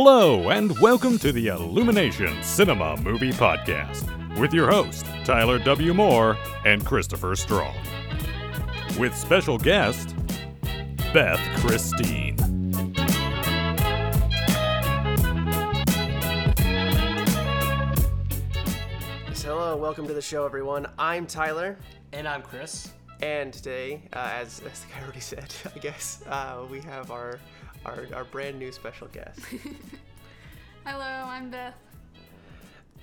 Hello, and welcome to the Illumination Cinema Movie Podcast with your host, Tyler W. Moore and Christopher Strong. With special guest, Beth Christine. So, hello, welcome to the show, everyone. I'm Tyler, And I'm Chris. and today, uh, as, as the guy already said, I guess uh, we have our, our our brand new special guest. Hello, I'm Beth.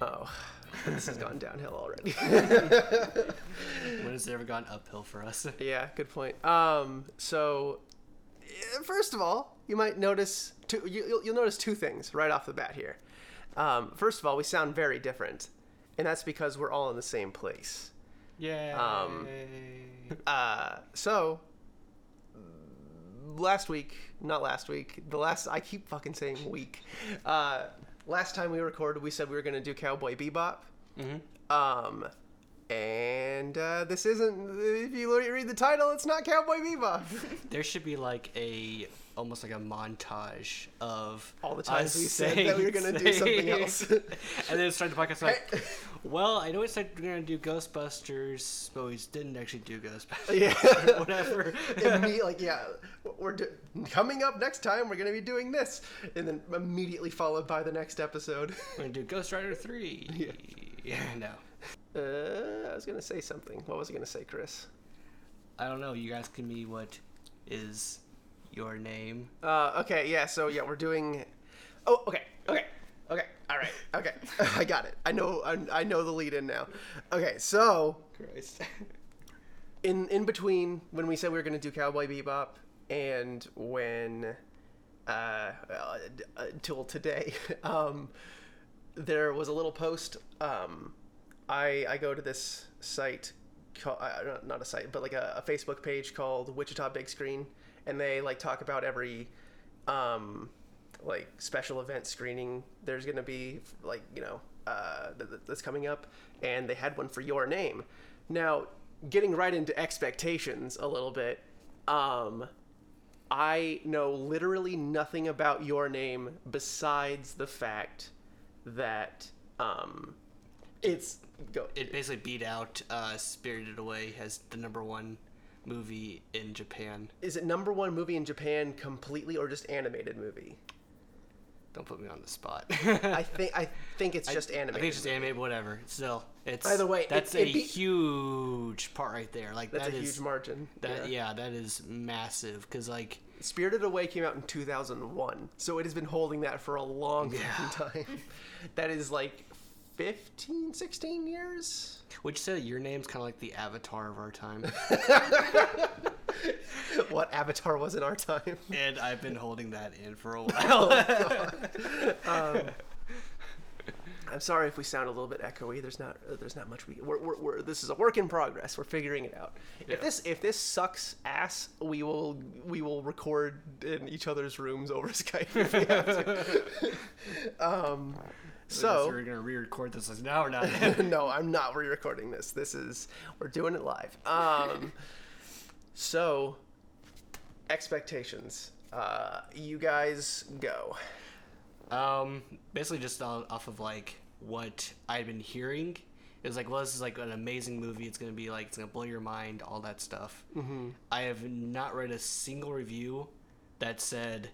Oh, this has gone downhill already. When has it ever gone uphill for us? yeah, good point. Um, so eh, first of all, you might notice two. You, you'll, you'll notice two things right off the bat here. Um, first of all, we sound very different, and that's because we're all in the same place. Yeah. Um, Uh, so last week, not last week, the last I keep fucking saying week. Uh, last time we recorded, we said we were gonna do Cowboy Bebop. Um, and uh, this isn't. If you read the title, it's not Cowboy Bebop. there should be like a almost like a montage of All the times we said that we were gonna do something else. and then start the podcast like, well, I know we said we are gonna do Ghostbusters, but we didn't actually do Ghostbusters. yeah. Whatever. Imme- like yeah, we're do- coming up next time. We're gonna be doing this, and then immediately followed by the next episode. We're gonna do Ghost Rider three. Yeah. no. Uh, I was gonna say something. What was I gonna say, Chris? I don't know. You guys can me what is your name. Uh, okay, yeah. So yeah, we're doing. Oh, okay, okay. All right, okay. I got it. I know. I, I know the lead in now. Okay, so Christ. in in between when we said we were gonna do Cowboy Bebop and when uh, well, until today, um, there was a little post. Um, I I go to this site, called, uh, not- not a site, but like a, a Facebook page called Wichita Big Screen, and they like talk about every um, like special event screening. There's gonna be like you know uh, th- th- that's coming up, and they had one for your name. Now, getting right into expectations a little bit. Um, I know literally nothing about your name besides the fact that um, it's go. it basically beat out uh, Spirited Away as the number one movie in Japan. Is it number one movie in Japan completely or just animated movie? Don't put me on the spot. I think I think it's just anime. I think it's just animated, whatever. Still, it's Either way, That's it a be- huge part right there. Like That's that a is- huge margin. That yeah. yeah. that is massive. Cause like Spirited Away came out in 2001, so it has been holding that for a long Yeah. time. that is like 15, 16 years. would you say that your name's kind of like the avatar of our time? what Avatar was in our time. and I've been holding that in for a Oh, while. I'm sorry if we sound a little bit echoey. There's not uh, there's not much we we're, we're, we're this is a work in progress. We're figuring it out. Yeah. If this if this sucks ass, we will we will record in each other's rooms over Skype if we have to. um, so we're gonna re-record this. Like, no, we're not. no, I'm not re-recording this. This is we're doing it live. Um, so expectations. Uh, you guys go. Um, basically just off of like what I'd been hearing. It was like, well, this is like an amazing movie. It's gonna be like it's gonna blow your mind, all that stuff. Mm-hmm. I have not read a single review that said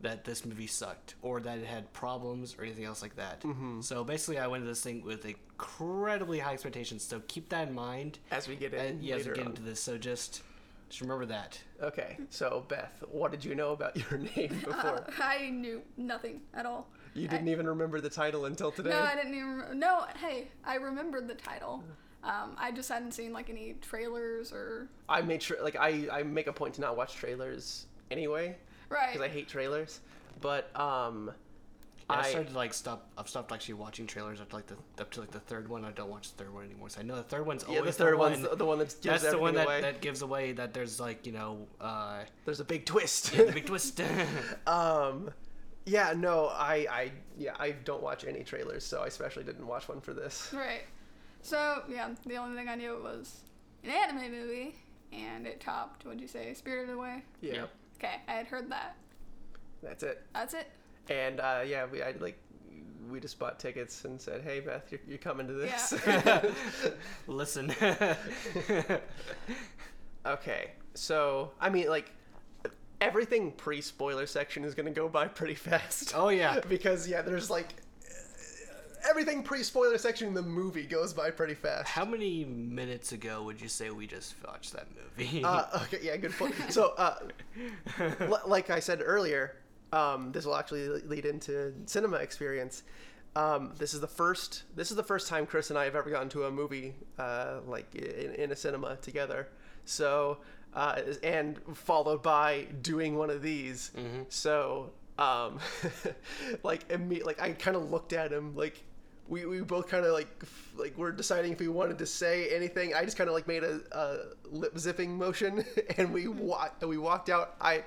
that this movie sucked or that it had problems or anything else like that. Mm-hmm. So basically, I went into this thing with incredibly high expectations. So keep that in mind. As we get in And, yeah, as we get on. into this, so just just remember that. Okay, so Beth, what did you know about your name before? I knew nothing at all. you didn't even remember the title until today. No, I didn't even. No, hey, I remembered the title. Um, I just hadn't seen like any trailers or I made sure, like, I, I make a point to not watch trailers anyway right. because I hate trailers. But um, Yeah, I, I started to like stop. I've stopped actually watching trailers after like the up to like the third one. I don't watch the third one anymore. So I know the third one's yeah, always the third one. one's the, the one that gives That's the one that, away. that gives away that there's like you know uh, There's a big twist. the big twist. um, yeah, no, I, I, yeah, I don't watch any trailers, so I especially didn't watch one for this. Right. So yeah, the only thing I knew was an anime movie, and it topped. What'd you say? Spirited Away. Yeah, Okay, I had heard that. that's it. That's it. And uh, yeah, we I like we just bought tickets and said, "Hey, Beth, you're, you're coming to this." Yeah. Listen. okay, so I mean, like everything pre-spoiler section is gonna go by pretty fast. oh yeah. because yeah, there's like everything pre-spoiler section in the movie goes by pretty fast. How many minutes ago would you say we just watched that movie? Uh, okay, yeah, good point. So, uh, l- like I said earlier, um, this will actually lead into cinema experience. Um, this is the first. This is the first time Chris and I have ever gotten to a movie uh, like in, in a cinema together. So, uh, and followed by doing one of these. So, um, like imme- like I kind of looked at him like we, we both kind of like f- like we're deciding if we wanted to say anything. I just kind of like made a, a lip zipping motion, and we walked we walked out. I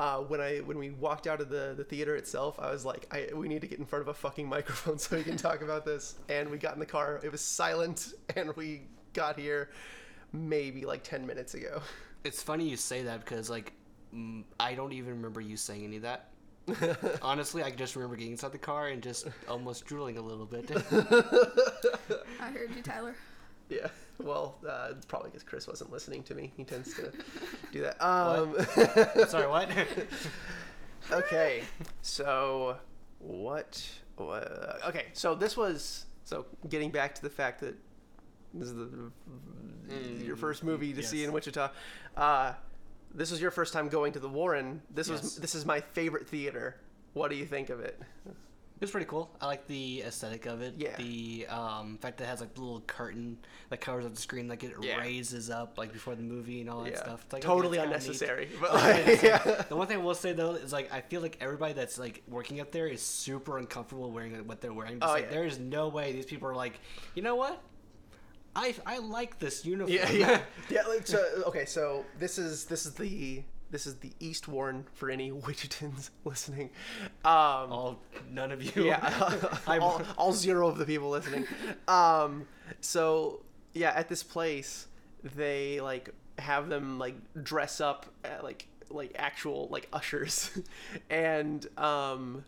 uh, when I when we walked out of the, the theater itself, I was like, I, we need to get in front of a fucking microphone so we can talk about this. And we got in the car. It was silent, and we got here maybe like ten minutes ago. it's funny you say that because like I don't even remember you saying any of that. Honestly, I just remember getting inside the car and just almost drooling a little bit. I heard you, Tyler. Yeah. Well, uh, it's probably because Chris wasn't listening to me. He tends to do that. Um, Sorry, what? okay. So what? Uh, okay. So this was so getting back to the fact that this is the your first movie to see in Wichita. Uh, this was your first time going to the Warren. This was this is my favorite theater. What do you think of it? It was pretty cool. I like the aesthetic of it. Yeah. The um, fact that it has like the little curtain that covers up the screen, like it Yeah. raises up like before the movie and all that Yeah. stuff. It's like, okay, totally neat. unnecessary. But like, yeah. The one thing I will say though is like I feel like everybody that's like working up there is super uncomfortable wearing what they're wearing. Oh, like, yeah. There is no way these people are like, you know what? I I like this uniform. Yeah, yeah, yeah. Like, so okay, so this is this is the this is the East Warren for any Wichitans listening. Um, all none of you. yeah, all, all zero of the people listening. Um, so yeah, at this place, they like have them like dress up uh, like like actual like ushers, and um,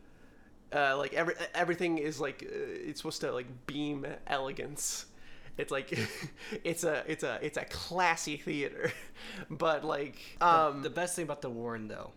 uh, like every everything is like uh, it's supposed to like beam elegance. It's like it's a it's a it's a classy theater, but like um the best thing about the Warren though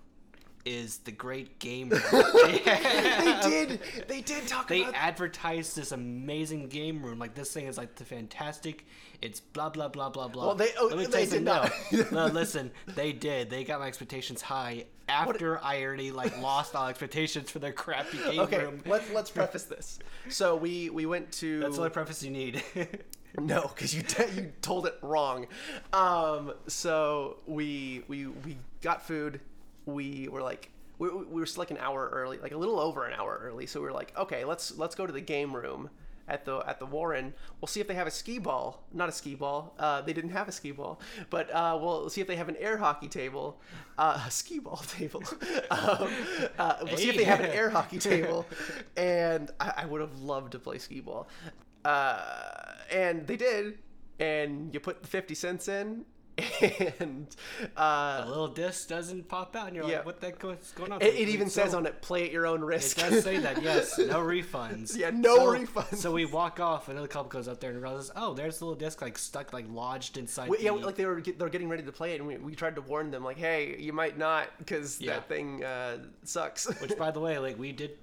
is the great game room. they did they did talk they about advertised this amazing game room. Like this thing is like the fantastic. It's blah blah blah blah blah. Well, they- oh, Let me they did not. No, no, listen, they did. They got my expectations high after I already like lost all expectations for their crappy game okay room. let's let's preface this so we we went to That's the only preface you need. No, because you te- you told it wrong. Um, so we we we got food. We were like we, we were still like an hour early, like a little over an hour early. So we were like, okay, let's let's go to the game room at the at the Warren. We'll see if they have a skee ball. Not a skee ball. Uh, they didn't have a skee ball, but uh, we'll see if they have an air hockey table, uh, a skee ball table. um, uh, we'll see if they have an air hockey table, and I, I would have loved to play skee ball. Uh, and they did, and you put the fifty cents in, and uh, the little disc doesn't pop out, and you're Yeah. like, "What the heck is going on?" it, it even So- says on it, "Play at your own risk." It risk." does say that, yes. No refunds. Yeah, no So- refunds. So we walk off, another couple goes up there and realizes, oh, there's the little disc like stuck, like lodged inside. We- yeah, like they were they were getting ready to play it, and we, we tried to warn them, like, "Hey, you might not, because Yeah. that thing uh, sucks." Which, by the way, like we did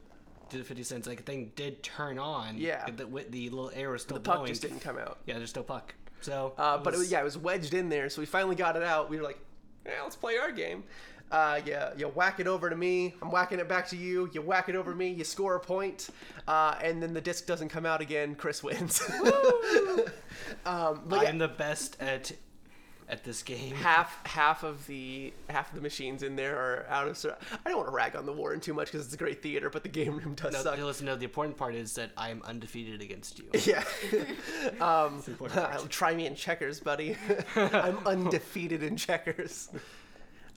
do the fifty cents. Like the thing did turn on. Yeah. The, the, the little air was still the puck blowing. just didn't come out. Yeah, there's still puck. So. Uh, it but it was, was- yeah, it was wedged in there, so we finally got it out. We were like, "Yeah, let's play our game." Uh, yeah, you whack it over to me. I'm whacking it back to you. You whack it over to me. You score a point, uh, and then the disc doesn't come out again. Chris wins. um, but I yeah, am the best at at this game. half half of the half of the machines in there are out of. ser- I don't want to rag on the Warren too much because it's a great theater, but the game room does No, suck. listen, no. The important part is that I am undefeated against you. Yeah. um, important try me in checkers, buddy. I'm undefeated in checkers.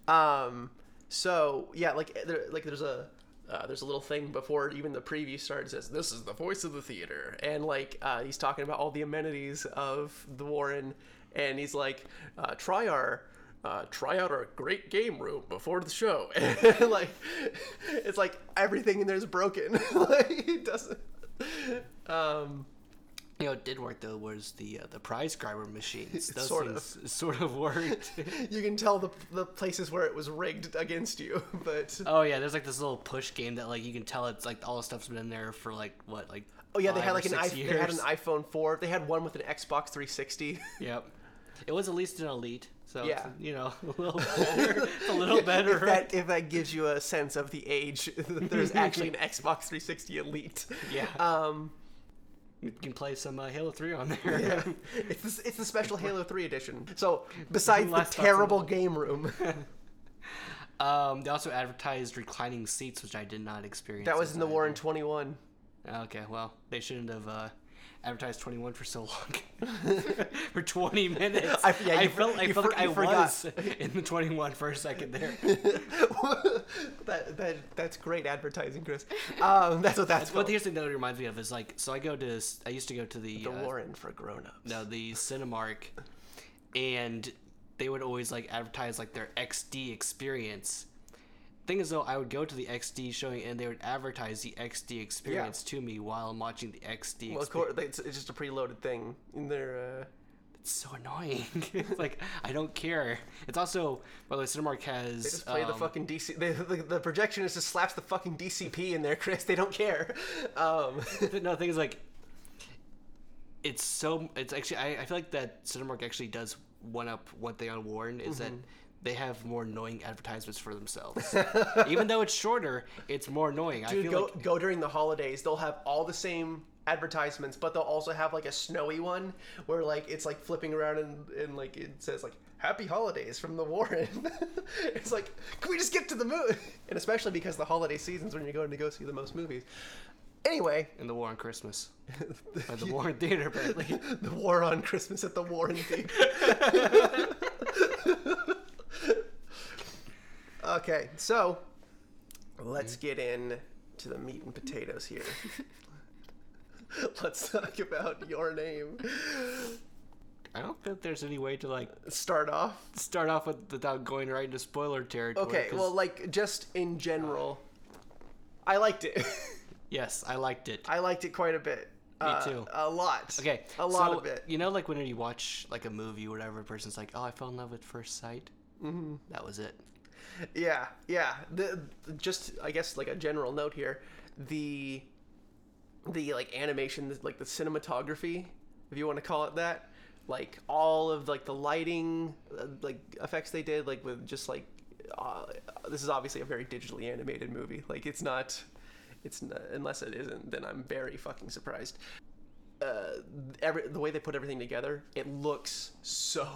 Um, so yeah, like there, like there's a uh, there's a little thing before even the preview starts says this is the voice of the theater, and like uh, he's talking about all the amenities of the Warren, and he's like, uh, try our uh, try out our great game room before the show. And like, it's like everything in there's broken. like, it doesn't. Um, You know, it did work though. Was the uh, the prize grabber machines? Those Sort things sort of worked. you can tell the the places where it was rigged against you, but oh yeah, there's like this little push game that like you can tell it's like all the stuff's been in there for like what like. oh yeah, they had like an i they had an iPhone four. They had one with an Xbox 360. Yep. It was at least an elite, so it's, Yeah. you know a little better. A little better. if that if that gives you a sense of the age, there's actually an Xbox 360 Elite. Yeah. Um, You can play some uh, Halo Three on there. yeah. it's the, it's the special Halo 3 edition. So besides the Last thoughts on terrible game room, Um, they also advertised reclining seats, which I did not experience. that was in the Warren 21. Okay, well, they shouldn't have uh, advertised 21 for so long. for 20 minutes. I- yeah, you felt, I felt for- like I was in the 21 for a second there. that, that that's great advertising, Chris. Um, that's what that's But called. here's the thing that it reminds me of is like, so I go to, I used to go to the, The uh, Warren for grown-ups. no, the Cinemark, and they would always like advertise like their XD experience. Thing is though, I would go to the XD showing and they would advertise the XD experience to me while I'm watching the XD. Well, of course, it's, it's just a preloaded thing in their. Uh, It's so annoying. it's like I don't care. It's also by the way, Cinemark has they just play the um, fucking DC. They, the, the projectionist just slaps the fucking DCP in there, Chris. They don't care. Um, no the thing is like it's so it's actually I, I feel like that Cinemark actually does one up what they on Warren is that Mm-hmm. They have more annoying advertisements for themselves. Even though it's shorter, it's more annoying. I Dude, go like go during the holidays. They'll have all the same advertisements, but they'll also have like a snowy one where like it's like flipping around and, and like it says like "Happy Holidays" from the Warren. it's like, can we just get to the movie? And especially because the holiday seasons when you're going to go see the most movies. Anyway, in the War on Christmas. By the Warren Theater apparently. the war on Christmas at the Warren Theater. Okay, so let's mm-hmm. get in to the meat and potatoes here. let's talk about your name. I don't think there's any way to like Start off. start off with without going right into spoiler territory. Okay, 'cause- well, like just in general, uh, I liked it. yes, I liked it. I liked it quite a bit. Me uh, too. A lot. Okay, A lot so, of it. You know, like when you watch like a movie or whatever, a person's like, "Oh, I fell in love at first sight." Mm-hmm. That was it. Yeah, yeah. The, just I guess like a general note here, the the like animation, like the cinematography, if you want to call it that, like all of like the lighting, uh, like effects they did, like with just like uh, this is obviously a very digitally animated movie. Like it's not, it's not, unless it isn't, then I'm very fucking surprised. Uh, every the way they put everything together, it looks so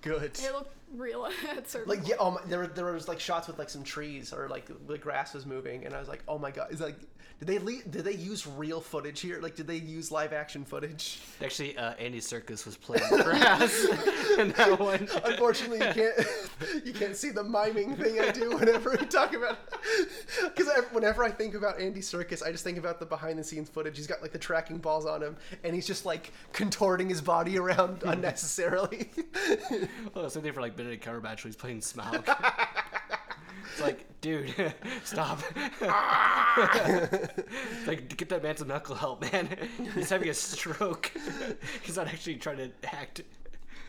good. It looked real at certain Like yeah, oh my, there were there was like shots with like some trees or like the grass was moving, and I was like, oh my god, is like, did they le- did they use real footage here? Like, did they use live action footage? Actually, uh, Andy Serkis was playing grass in that one. Unfortunately, you can't you can't see the miming thing I do whenever we talk about because whenever I think about Andy Serkis, I just think about the behind the scenes footage. He's got like the tracking balls on him, and he's just like contorting his body around unnecessarily. Well, same thing for like Benedict Cumberbatch when he's playing Smaug. it's like, dude, stop. It's like, get that man some knuckle help, man. He's having a stroke. He's not actually trying to act.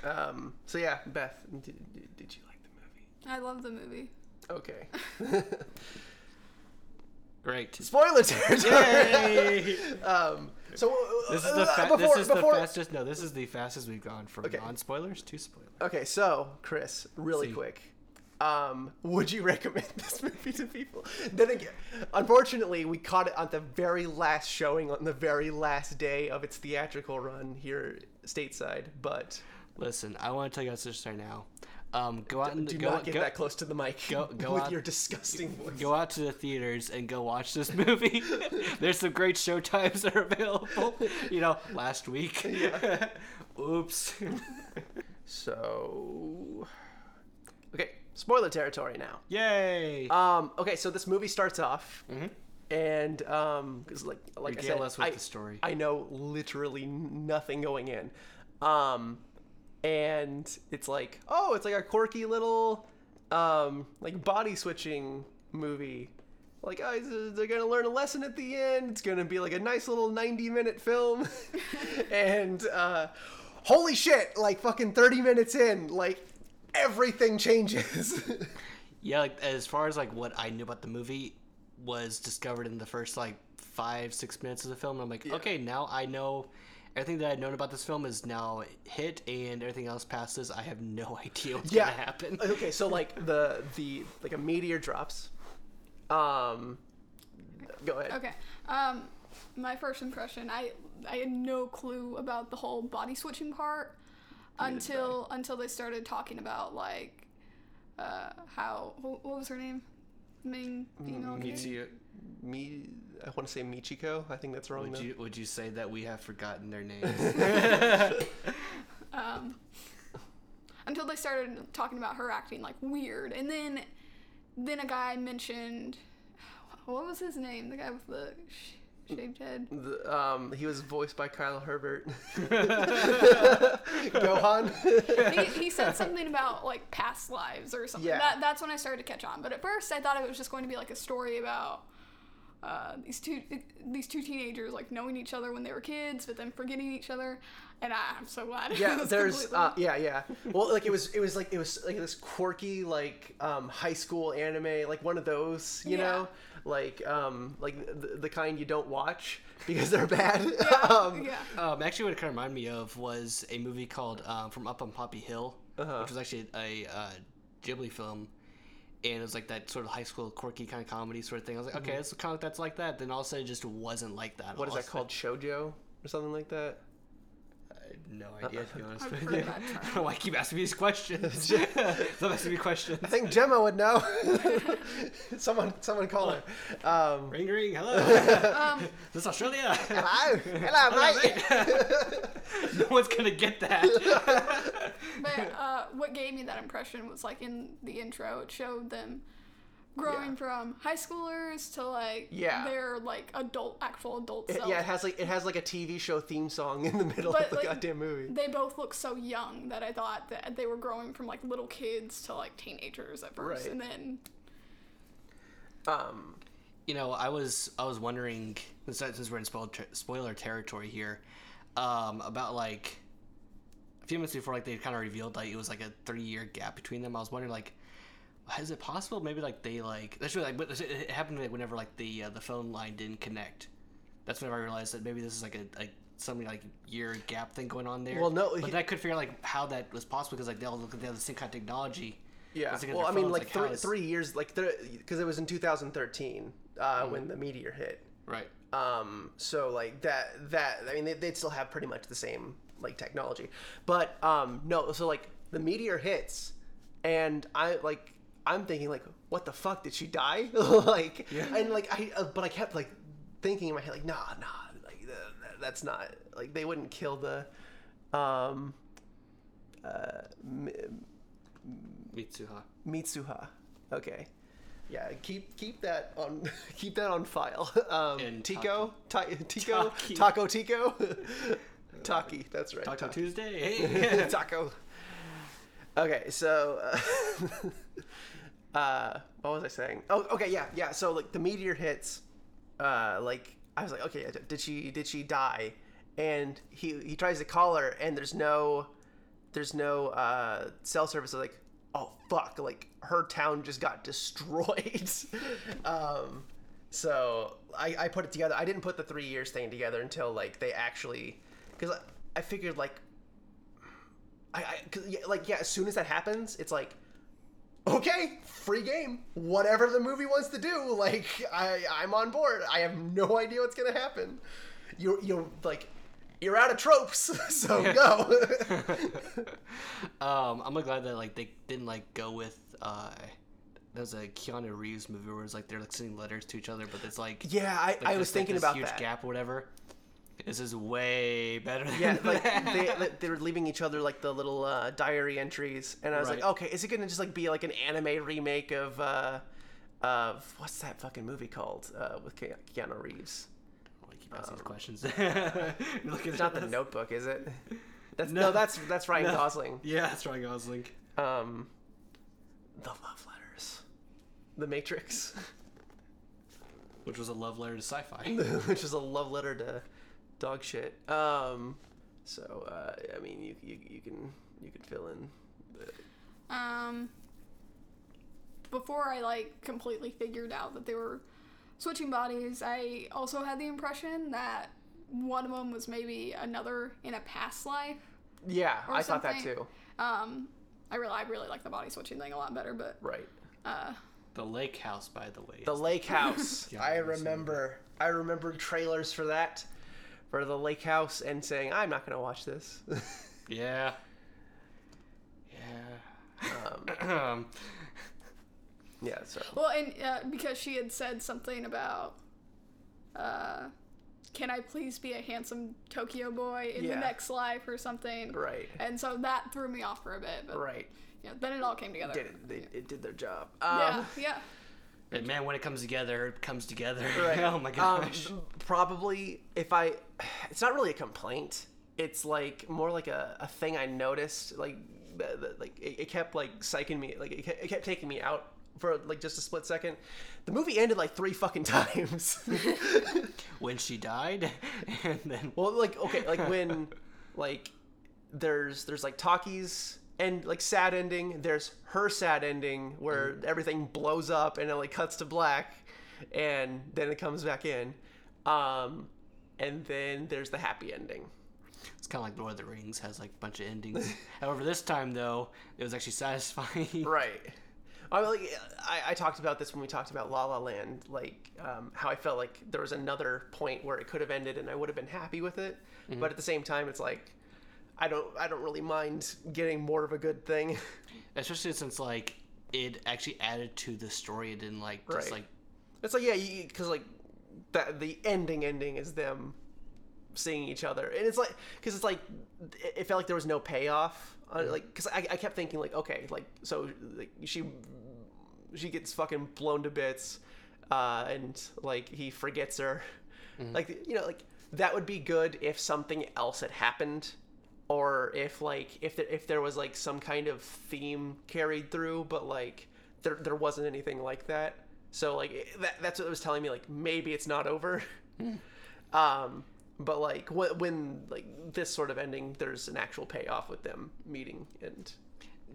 um, so yeah, Beth, did, did, did you like the movie? I love the movie. Okay. Great. Spoiler territory. Yay! Um, so uh, This is the uh, fa- before, this is before, the fastest. No, this is the fastest we've gone from Okay. non-spoilers to spoilers. Okay, so Chris, really See. quick, um, would you recommend this movie to people? Then again, unfortunately, we caught it on the very last showing on the very last day of its theatrical run here stateside. But Listen, I want to tell you guys this right now. Um, go out and do go, not get go, that close to the mic go- go with out- your disgusting voice. go out to the theaters and go watch this movie. There's some great show times that are available. You know, last week. Oops. So, okay, spoiler territory now. Yay! Um, okay, so this movie starts off, and um, cause like like I Regale said, us with I, the story. I know literally nothing going in. Um, and it's like, oh, it's like a quirky little, um, like body switching movie. Like, oh, they're gonna learn a lesson at the end. It's gonna be like a nice little ninety-minute film, and uh, holy shit! Like fucking thirty minutes in, like everything changes. Yeah, like as far as like what I knew about the movie was discovered in the first like five six minutes of the film. And I'm like, okay, now I know everything that I'd known about this film is now hit, and everything else past this, I have no idea what's yeah. gonna happen. Okay, so like the the like a meteor drops. Um, go ahead. Okay. Um, my first impression, I I had no clue about the whole body switching part until until they started talking about like uh, how wh- what was her name, main female. character? Mitsuyo, Me, I want to say Michiko. I think that's wrong. would though. you would you say that we have forgotten their names? um, until they started talking about her acting like weird, and then then a guy mentioned what was his name? The guy with the sh- shaved head. The, um, he was voiced by Kyle Hebert. Gohan. he, he said something about like past lives or something. Yeah. That, that's when I started to catch on. But at first, I thought it was just going to be like a story about uh, these two these two teenagers like knowing each other when they were kids, but then forgetting each other. And I, I'm so glad. yeah, there's completely- uh, yeah, yeah. Well, like it was it was like it was like this quirky like um, high school anime, like one of those, you Yeah. know, like um, like the, the kind you don't watch because they're bad. um, yeah. Um, actually, what it kind of reminded me of was a movie called um, From Up on Poppy Hill, Uh-huh. which was actually a uh, Ghibli film, and it was like that sort of high school quirky kind of comedy sort of thing. I was like, okay, it's kind of that's like that. Then all of a sudden, it just wasn't like that. Mm-hmm. What is that called? Shojo or something like that? I have no idea, to be honest with you. I term. don't know why keep asking me these questions. Stop asking me questions. I think Gemma would know. someone, someone call her. Um, Ring ring, hello. Um, Is this Australia? hello, hello, mate. no one's gonna get that. But uh, what gave me that impression was like in the intro, it showed them growing Yeah. from high schoolers to like Yeah. their like adult, actual adult It- self. yeah, it has like it has like a TV show theme song in the middle But, of the like, goddamn movie. They both look so young that I thought that they were growing from like little kids to like teenagers at first, Right. and then Um, you know, I was I was wondering since since we're in spoiler, ter- spoiler territory here, um, about like a few minutes before like they kind of revealed like it was like a three year gap between them. I was wondering like, is it possible maybe like they like that's really like but it happened like whenever like the uh, the phone line didn't connect. That's whenever I realized that maybe this is like a like something like year gap thing going on there. Well, no, but he- I could figure out like how that was possible because like they all look at the same kind of technology. yeah. Like Well, I mean, phones, like, three, three years, like, because it was in 2013 uh, when the meteor hit. Right. Um, so like that that I mean they, they'd still have pretty much the same like technology, but um, no. So like the meteor hits, and I like I'm thinking like what the fuck did she die? like and like I uh, but I kept like thinking in my head like nah nah like uh, that's not like they wouldn't kill the um uh M- Mitsuha. Mitsuha. Okay. Yeah, keep keep that on keep that on file. Um, And Tico, Ti- Tico, Taki. Taco Tico, Taki. That's right. Taco Ta- Tuesday. Hey. Taco. Okay, so uh, uh, what was I saying? Oh, okay, yeah, yeah. So like the meteor hits, uh, like I was like, okay, did she did she die? And he he tries to call her, and there's no there's no uh, cell service. So like, oh fuck, like her town just got destroyed. um, so I, I put it together. I didn't put the three years thing together until like they actually, because I, I figured like, I, I yeah, like yeah, as soon as that happens, it's like. Okay, free game. Whatever the movie wants to do, like I, I'm on board. I have no idea what's gonna happen. You're, you're like, you're out of tropes, so go. Um, I'm glad that like they didn't like go with uh, there's a Keanu Reeves movie where it's like they're like sending letters to each other, but it's like yeah, I, like, I was like, thinking this about huge that. gap or whatever. This is way better. Than Yeah, like that. they they were leaving each other like the little uh, diary entries, and I was like, okay, is it gonna just like be like an anime remake of uh, of what's that fucking movie called uh, with Ke- Keanu Reeves? Why you keep asking these questions. It's not the Notebook, is it? That's no, No. that's that's Ryan No. Gosling. Yeah, that's Ryan Gosling. Um, the love letters, The Matrix, Which was a love letter to sci-fi. which is a love letter to dog shit. Um, so uh, I mean, you, you you can you can fill in. The, Um, before I like completely figured out that they were switching bodies, I also had the impression that one of them was maybe another in a past life. yeah, Or I thought that too. Um, I really, I really like the body switching thing a lot better, but Right. uh, The lake house, by the way. The lake house. I remember. I remember trailers for that, for the lake house, and saying, "I'm not gonna watch this." Yeah. Yeah. um, Um, yeah. So. well, and uh, because she had said something about, uh, can I please be a handsome Tokyo boy in Yeah. the next life or something? Right. And so that threw me off for a bit, but Right. yeah, then it all came together. Did it? They, it did their job. Yeah, Um, yeah. But man, when it comes together, it comes together. Right. oh my gosh. Um, probably, if I, it's not really a complaint. It's like more like a, a thing I noticed. Like, like it, it kept like psyching me. Like it it kept taking me out for like just a split second. The movie ended like three fucking times. when she died, and then well, like okay, like when like there's there's like talkies and like sad ending. There's her sad ending where everything blows up and it like cuts to black, and then it comes back in. Um, and then there's the happy ending. it's kind of like Lord of the Rings has like a bunch of endings. However, this time though, it was actually satisfying. Right. I, like, I, I talked about this when we talked about La La Land, like um, how I felt like there was another point where it could have ended and I would have been happy with it, but at the same time, it's like I don't I don't really mind getting more of a good thing. Especially since like it actually added to the story. It didn't like just Right. like It's like yeah, because like that the ending ending is them seeing each other, and it's like because it's like it felt like there was no payoff. Uh, like because I, I kept thinking like okay like so like she she gets fucking blown to bits, uh, and like he forgets her, like you know like that would be good if something else had happened. Or if like if there, if there was like some kind of theme carried through, but like there there wasn't anything like that. So like that that's what it was telling me. Like maybe it's not over. um, but like when, when like this sort of ending, there's an actual payoff with them meeting and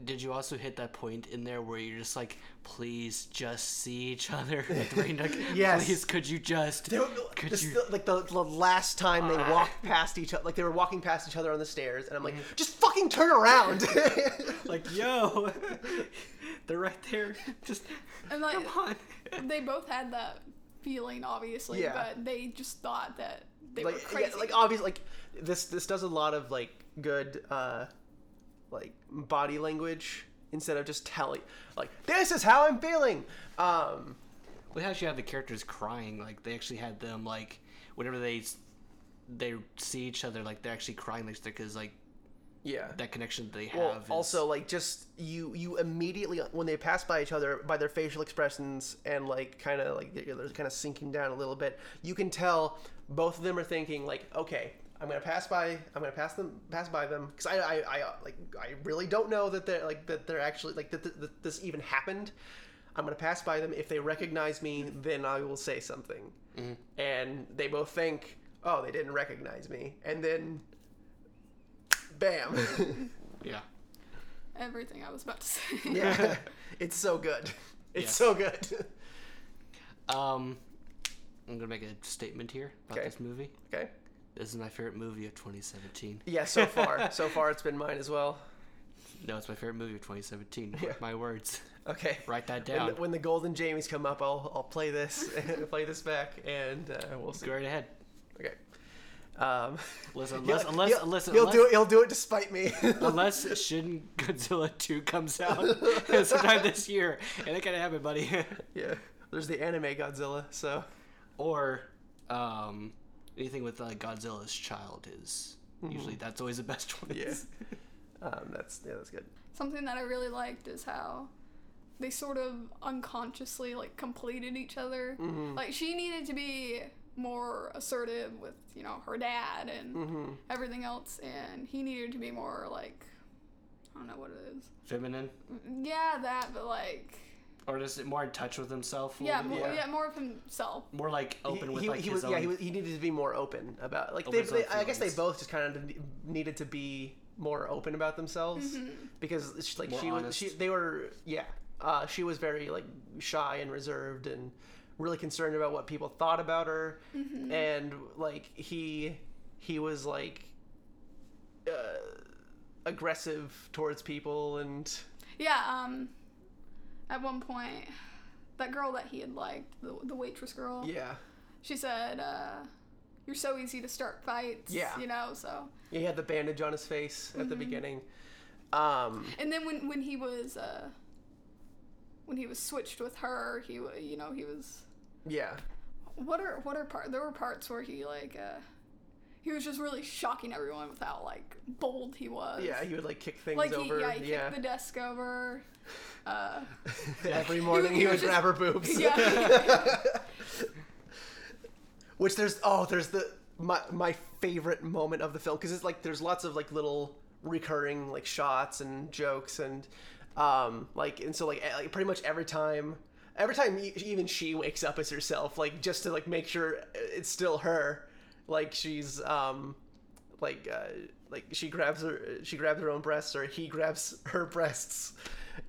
Did you also hit that point in there where you're just like, please just see each other? At the very like, Yes. Please, could you just? Could This- you? the- like the, the last time they walked past each other, like they were walking past each other on the stairs, and I'm like, Mm-hmm. just fucking turn around. Like, yo, they're right there. Just And like, come on. they both had that feeling, obviously, Yeah. but they just thought that they were like crazy. yeah, like obviously like this this does a lot of like good uh like body language instead of just telling like this is how I'm feeling. Um, We actually had the characters crying. Like they actually had them like whenever they they see each other, like they're actually crying like because like yeah. that connection that they have. Well, is- also like just you you immediately when they pass by each other by their facial expressions and like kind of like they're, they're kind of sinking down a little bit, you can tell both of them are thinking like, okay, I'm gonna pass by, I'm gonna pass them pass by them because I, I I like I really don't know that they're like that they're actually like that, that, that this even happened. I'm gonna pass by them. If they recognize me, then I will say something. And they both think, oh, they didn't recognize me, and then, bam. yeah. everything I was about to say. Yeah, it's so good. It's Yes. so good. Um, I'm gonna make a statement here about Okay. this movie. okay. This is my favorite movie of 2017. Yeah, so far, so far it's been mine as well. No, it's my favorite movie of 2017. Yeah. My words. Okay. Write that When down. the, when the golden Jamies come up, I'll I'll play this, play this back, and uh, we'll see. Go right ahead. Okay. Um, Listen, unless, unless, he'll, unless, he'll unless, do it. He'll do it despite me. unless Shin Godzilla 2 comes out sometime this year. And it can happen, buddy. yeah. There's the anime Godzilla, so or um, anything with uh, Godzilla's child is usually that's always the best one. yeah. Um, that's yeah, that's good. Something that I really liked is how they sort of unconsciously like completed each other. Mm-hmm. Like she needed to be more assertive with you know her dad and Mm-hmm. everything else, and he needed to be more like I don't know what it is. Feminine, Yeah, that, but like or just more in touch with himself. yeah, more, Yeah. yeah. more of himself. more like open he, with he, like he his was, own. yeah, he, was, he needed to be more open about like Open they, they, I guess they both just kind of needed to be more open about themselves because she, like More she was she they were yeah uh, she was very like shy and reserved and really concerned about what people thought about her and like he he was like uh, aggressive towards people and Yeah, um, at one point, that girl that he had liked, the, the waitress girl, yeah she said, uh, "You're so easy to start fights." Yeah. you know. So, he had the bandage on his face at the Mm-hmm. beginning um and then when when he was uh, when he was switched with her, he you know he was yeah what are what are part there were parts where he like uh, he was just really shocking everyone with how like bold he was. yeah he would like kick things Like over he, yeah, he yeah kicked the desk over. Uh, every morning he, would was just- grab her boobs. Yeah, Which there's oh there's the my my favorite moment of the film because it's like there's lots of like little recurring like shots and jokes and um like and so like, like pretty much every time every time even she wakes up as herself like just to like make sure it's still her like she's um like uh like she grabs her she grabs her own breasts or he grabs her breasts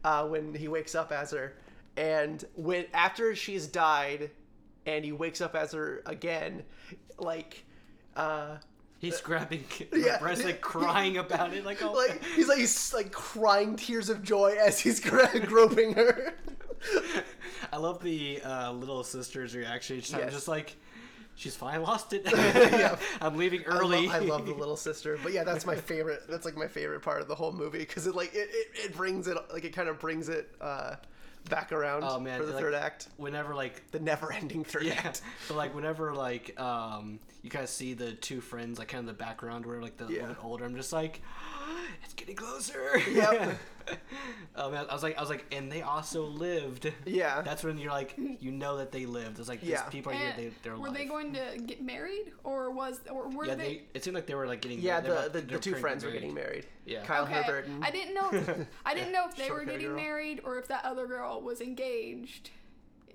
uh when he wakes up as her and when after she's died and he wakes up as her again like uh He's grabbing Yeah. her breast, like crying about it, like oh, like he's like he's like crying tears of joy as he's gra- groping her I love the uh, little sister's reaction. She's Yes. just like, she's fine, I lost it. Yeah. I'm leaving I early. love, I love the little sister, but yeah, that's my favorite. That's like my favorite part of the whole movie because it like it, it, it brings it like it kind of brings it uh, back around Oh man, for the like, third act, Whenever like the never-ending third yeah, act. but like whenever like um you guys see the two friends like kind of the background where like the Yeah. little bit older, I'm just like, it's getting closer. Yep. oh man, I was like I was like, and they also lived. Yeah. That's when you're like, you know that they lived. It's like these Yeah. people are here, they, they're were alive. they going to get married or was or were yeah, they? they, It seemed like they were like getting. Yeah, they the about- the, the two pretty friends were getting married. Yeah. Kyle okay, Hebert and I didn't know. If, I didn't know if they were Short-haired getting girl. married or if that other girl was engaged,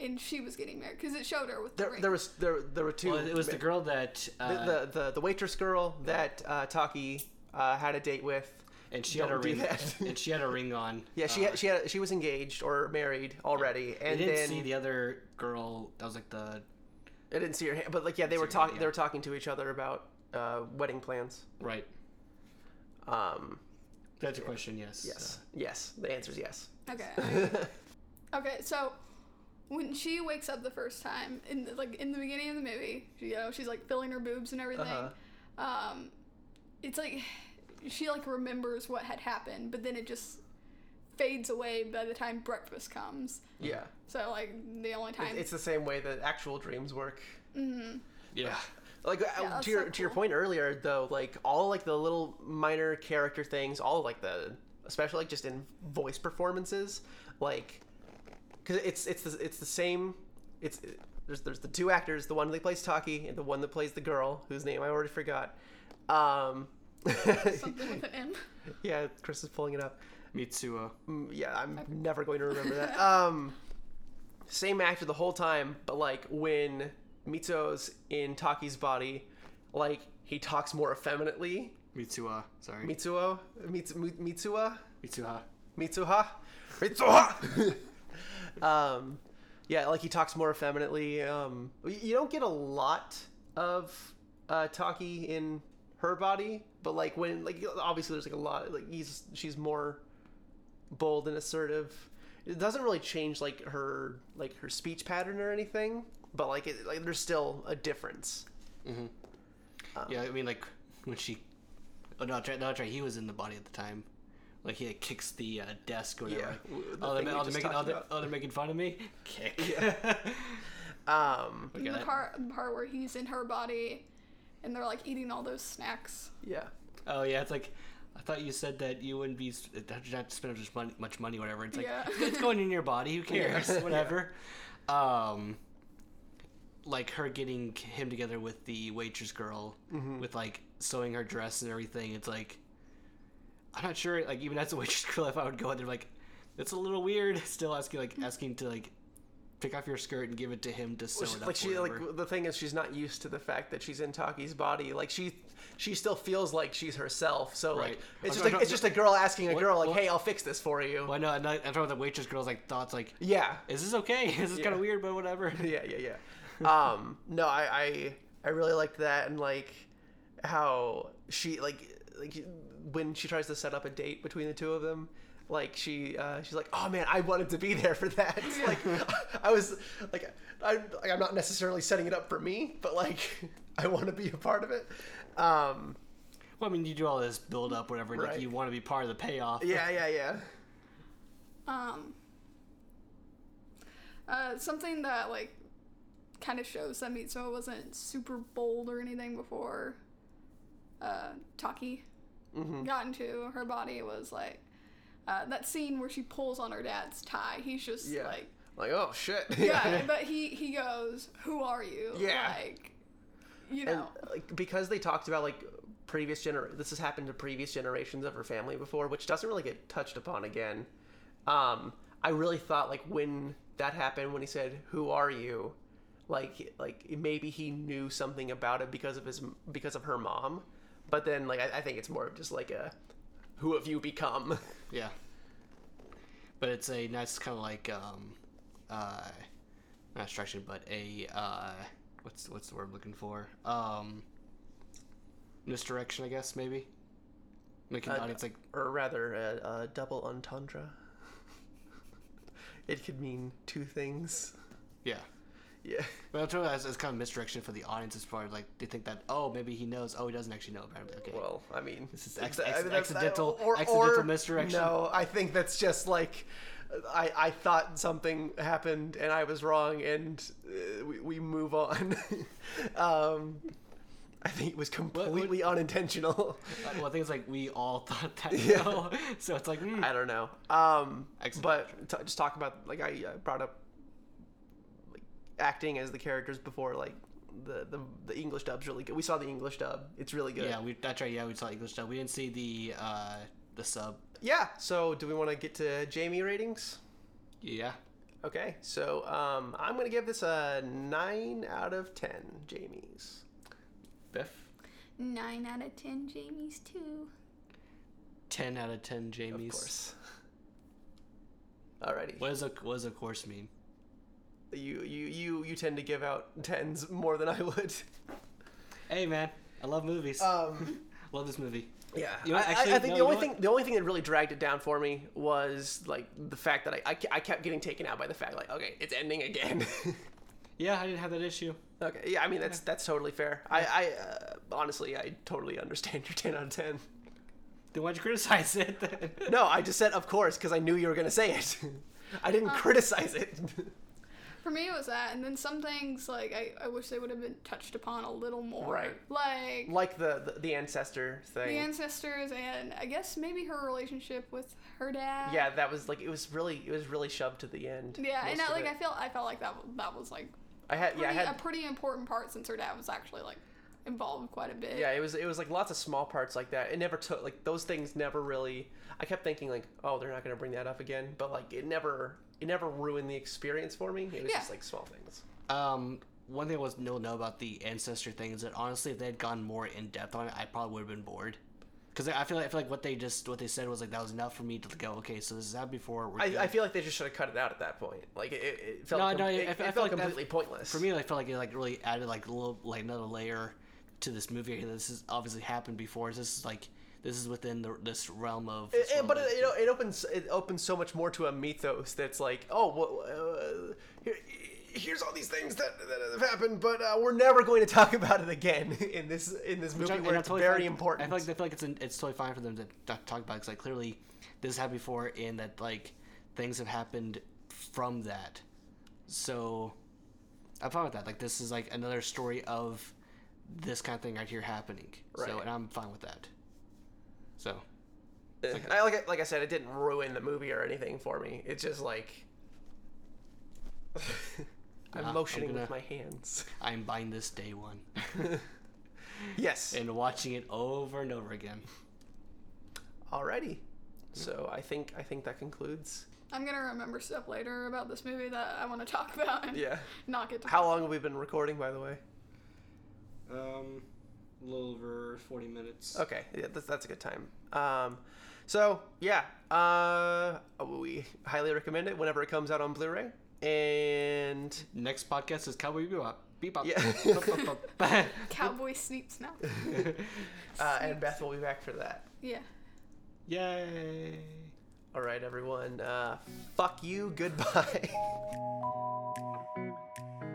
and she was getting married because it showed her with the there, ring. there was there there were two. Well, it was the girl that the, uh, the, the the waitress girl that uh, Taki uh, had a date with. And she had a don't do ring. that. and she had a ring on. Yeah, she uh, had, she had, she was engaged or married already, I and didn't then see the other girl. That was like the I didn't see her hand, but like yeah, they were see her hand, talking yeah. they were talking to each other about uh, wedding plans. right. Um, That's a question. Yes. yes, yes, the answer is yes. Okay. okay, so when she wakes up the first time in the, like in the beginning of the movie, you know, she's like filling her boobs and everything. Uh-huh. Um, it's like she like remembers what had happened, but then it just fades away by the time breakfast comes. Yeah, So like the only time. it's the same way that actual dreams work. Yeah. Like uh, that's to your so to your point earlier, though, like all like the little minor character things, all like the especially like just in voice performances, like because it's it's the it's the same. It's there's there's the two actors, the one that plays Taki and the one that plays the girl whose name I already forgot. Um, something with an M. yeah, Chris is pulling it up. Mitsuo. Mm, yeah, I'm never going to remember that. Um, same actor the whole time, but like when Mitsuo's in Taki's body, like he talks more effeminately. Mitsuo. Sorry. Mitsuo, Mitsu, Mitsuo, Mitsuha. Mitsuha, Mitsuha. um, yeah, like he talks more effeminately. Um, you don't get a lot of uh, Taki in her body, but like when like obviously there's like a lot like he's she's more bold and assertive. It doesn't really change like her like her speech pattern or anything, but like it, like there's still a difference. Yeah, I mean like when she. Oh no, that's right, no, that's right. He was in the body at the time. Like he like, kicks the uh, desk or whatever. Yeah, the oh, they're, oh, they're making, oh, they're, oh, they're making fun of me. Kick. Um, the part part where he's in her body, and they're like eating all those snacks. yeah. Oh yeah, it's like I thought you said that you wouldn't be s- that you not spend much money, much money, whatever. It's like Yeah. it's going in your body. Who cares? Yeah. Whatever. Um, like her getting him together with the waitress girl, Mm-hmm. with like sewing her dress and everything. It's like I'm not sure. Like even as a waitress girl, if I would go in there, like it's a little weird. Still asking like asking to like pick off your skirt and give it to him to sew Well, it up. like she like the thing is she's not used to the fact that she's in Taki's body. Like she she still feels like she's herself. So like it's I'm just a, talking- it's just a girl asking a What- girl like, what- "Hey, I'll fix this for you." Well, I know, and I, I'm talking about the waitress girl's like thoughts like, Yeah. is this okay? Is this kind of weird, but whatever. yeah, yeah, yeah. um, no, I, I, I really liked that, and like how she like like when she tries to set up a date between the two of them. Like she, uh, she's like, oh man, I wanted to be there for that. like, I was like, I, like, I'm not necessarily setting it up for me, but like, I want to be a part of it. Um, Well, I mean, you do all this build up, whatever. Right. Like you want to be part of the payoff. yeah, yeah, yeah. Um, uh, something that like kind of shows that Mitsuha wasn't super bold or anything before uh, Taki got into her body was like uh, that scene where she pulls on her dad's tie. He's just Yeah. like, Like, oh shit. yeah, but he he goes, "Who are you?" Yeah. like you and know. like because they talked about like previous gener this has happened to previous generations of her family before which doesn't really get touched upon again um i really thought like when that happened when he said who are you like like maybe he knew something about it because of his because of her mom but then like i, I think it's more of just like a who have you become Yeah. But it's a nice kind of like um, uh, not distraction, but a uh, what's what's the word I'm looking for? Um, misdirection, I guess maybe. Making the Uh, audience like or rather a, a double entendre it could mean two things yeah. Yeah But I'm talking as, as kind of misdirection for the audience. It's probably like they think that oh maybe he knows oh he doesn't actually know apparently okay Well, I mean, This is ex- I ex- that's- accidental- accidental misdirection. No, I think that's just like I I thought something happened and I was wrong, and uh, we we move on. um, I think it was completely unintentional. Uh, well I think it's like we all thought that Yeah. so it's like hmm. I don't know. Um, but t- just talk about like I uh, brought up acting as the characters before, like. The, the, the English dub's really good. We saw the English dub. It's really good. yeah we that's right yeah we saw English dub we didn't see the uh, the sub Yeah. So, do we want to get to Jamie ratings? yeah Okay. So, um, I'm gonna give this a nine out of ten. Jamie's. Biff. Nine out of ten, Jamie's too. 10 out of 10 Jamie's. Of course. Alrighty. What does a what does a course mean? You you you you tend to give out tens more than I would. Hey man, I love movies. Um. love this movie. Yeah, You know, I, I- I think no, the only thing what? the only thing that really dragged it down for me was like the fact that I, I, I kept getting taken out by the fact like okay it's ending again. Yeah, I didn't have that issue. okay, yeah, I mean that's that's totally fair. I I uh, honestly I totally understand your ten out of ten. Then why'd you criticize it? Then? No, I just said of course because I knew you were gonna say it. I didn't criticize it. For me, it was that, and then some things like I, I wish they would have been touched upon a little more. Right. Like like the, the the ancestor thing. the ancestors, and I guess maybe her relationship with her dad. yeah, that was like it was really it was really shoved to the end. Yeah, and I, like it. I feel I felt like that that was like I had pretty, yeah I had a pretty important part since her dad was actually like involved quite a bit. yeah it was it was like lots of small parts like that. It never took like those things never really. I kept thinking like oh they're not gonna bring that up again, but like it never it never ruined the experience for me. It was Yeah. just like small things. Um, one thing I was no know about the ancestor thing is that honestly, if they had gone more in depth on it, I probably would have been bored. Because I feel like I feel like what they just what they said was like that was enough for me to go okay, so this is happened before. We're I. I feel like they just should have cut it out at that point. Like it, it, it felt No, com- no, it, I- I it felt like that- completely pointless. For me, I felt like it like really added like a little like another layer to this movie. This has obviously happened before. This is like this is within the, this realm of. This it- realm but of- it, you know, it opens it opens so much more to a mythos that's like, oh, well, uh, here, here's all these things that, that have happened, but uh, we're never going to talk about it again in this in this movie I- where it's totally very important. I feel like I feel like it's an, it's totally fine for them to not talk about because like clearly this has happened before and that like things have happened from that. So I'm fine with that. Like this is like another story of this kind of thing right here happening. Right. So and I'm fine with that. So like I- like I said, it didn't ruin the movie or anything for me. It's just like I'm Ah, I'm motioning gonna- with my hands. I'm buying this day one yes. and watching it over and over again. Alrighty. So I think I think that concludes. I'm gonna remember stuff later about this movie that I want to talk about and Yeah. not get to. How long have we been recording, by the way? Um, a little over 40 minutes. Okay, yeah, that's, that's a good time. Um, so yeah, uh, we highly recommend it whenever it comes out on Blu-ray. And Next podcast is Cowboy Bebop. Bebop. Yeah. Cowboy Sneaks now. uh, and Beth will be back for that. Yeah. Yay. All right, everyone. Uh, fuck you. Goodbye.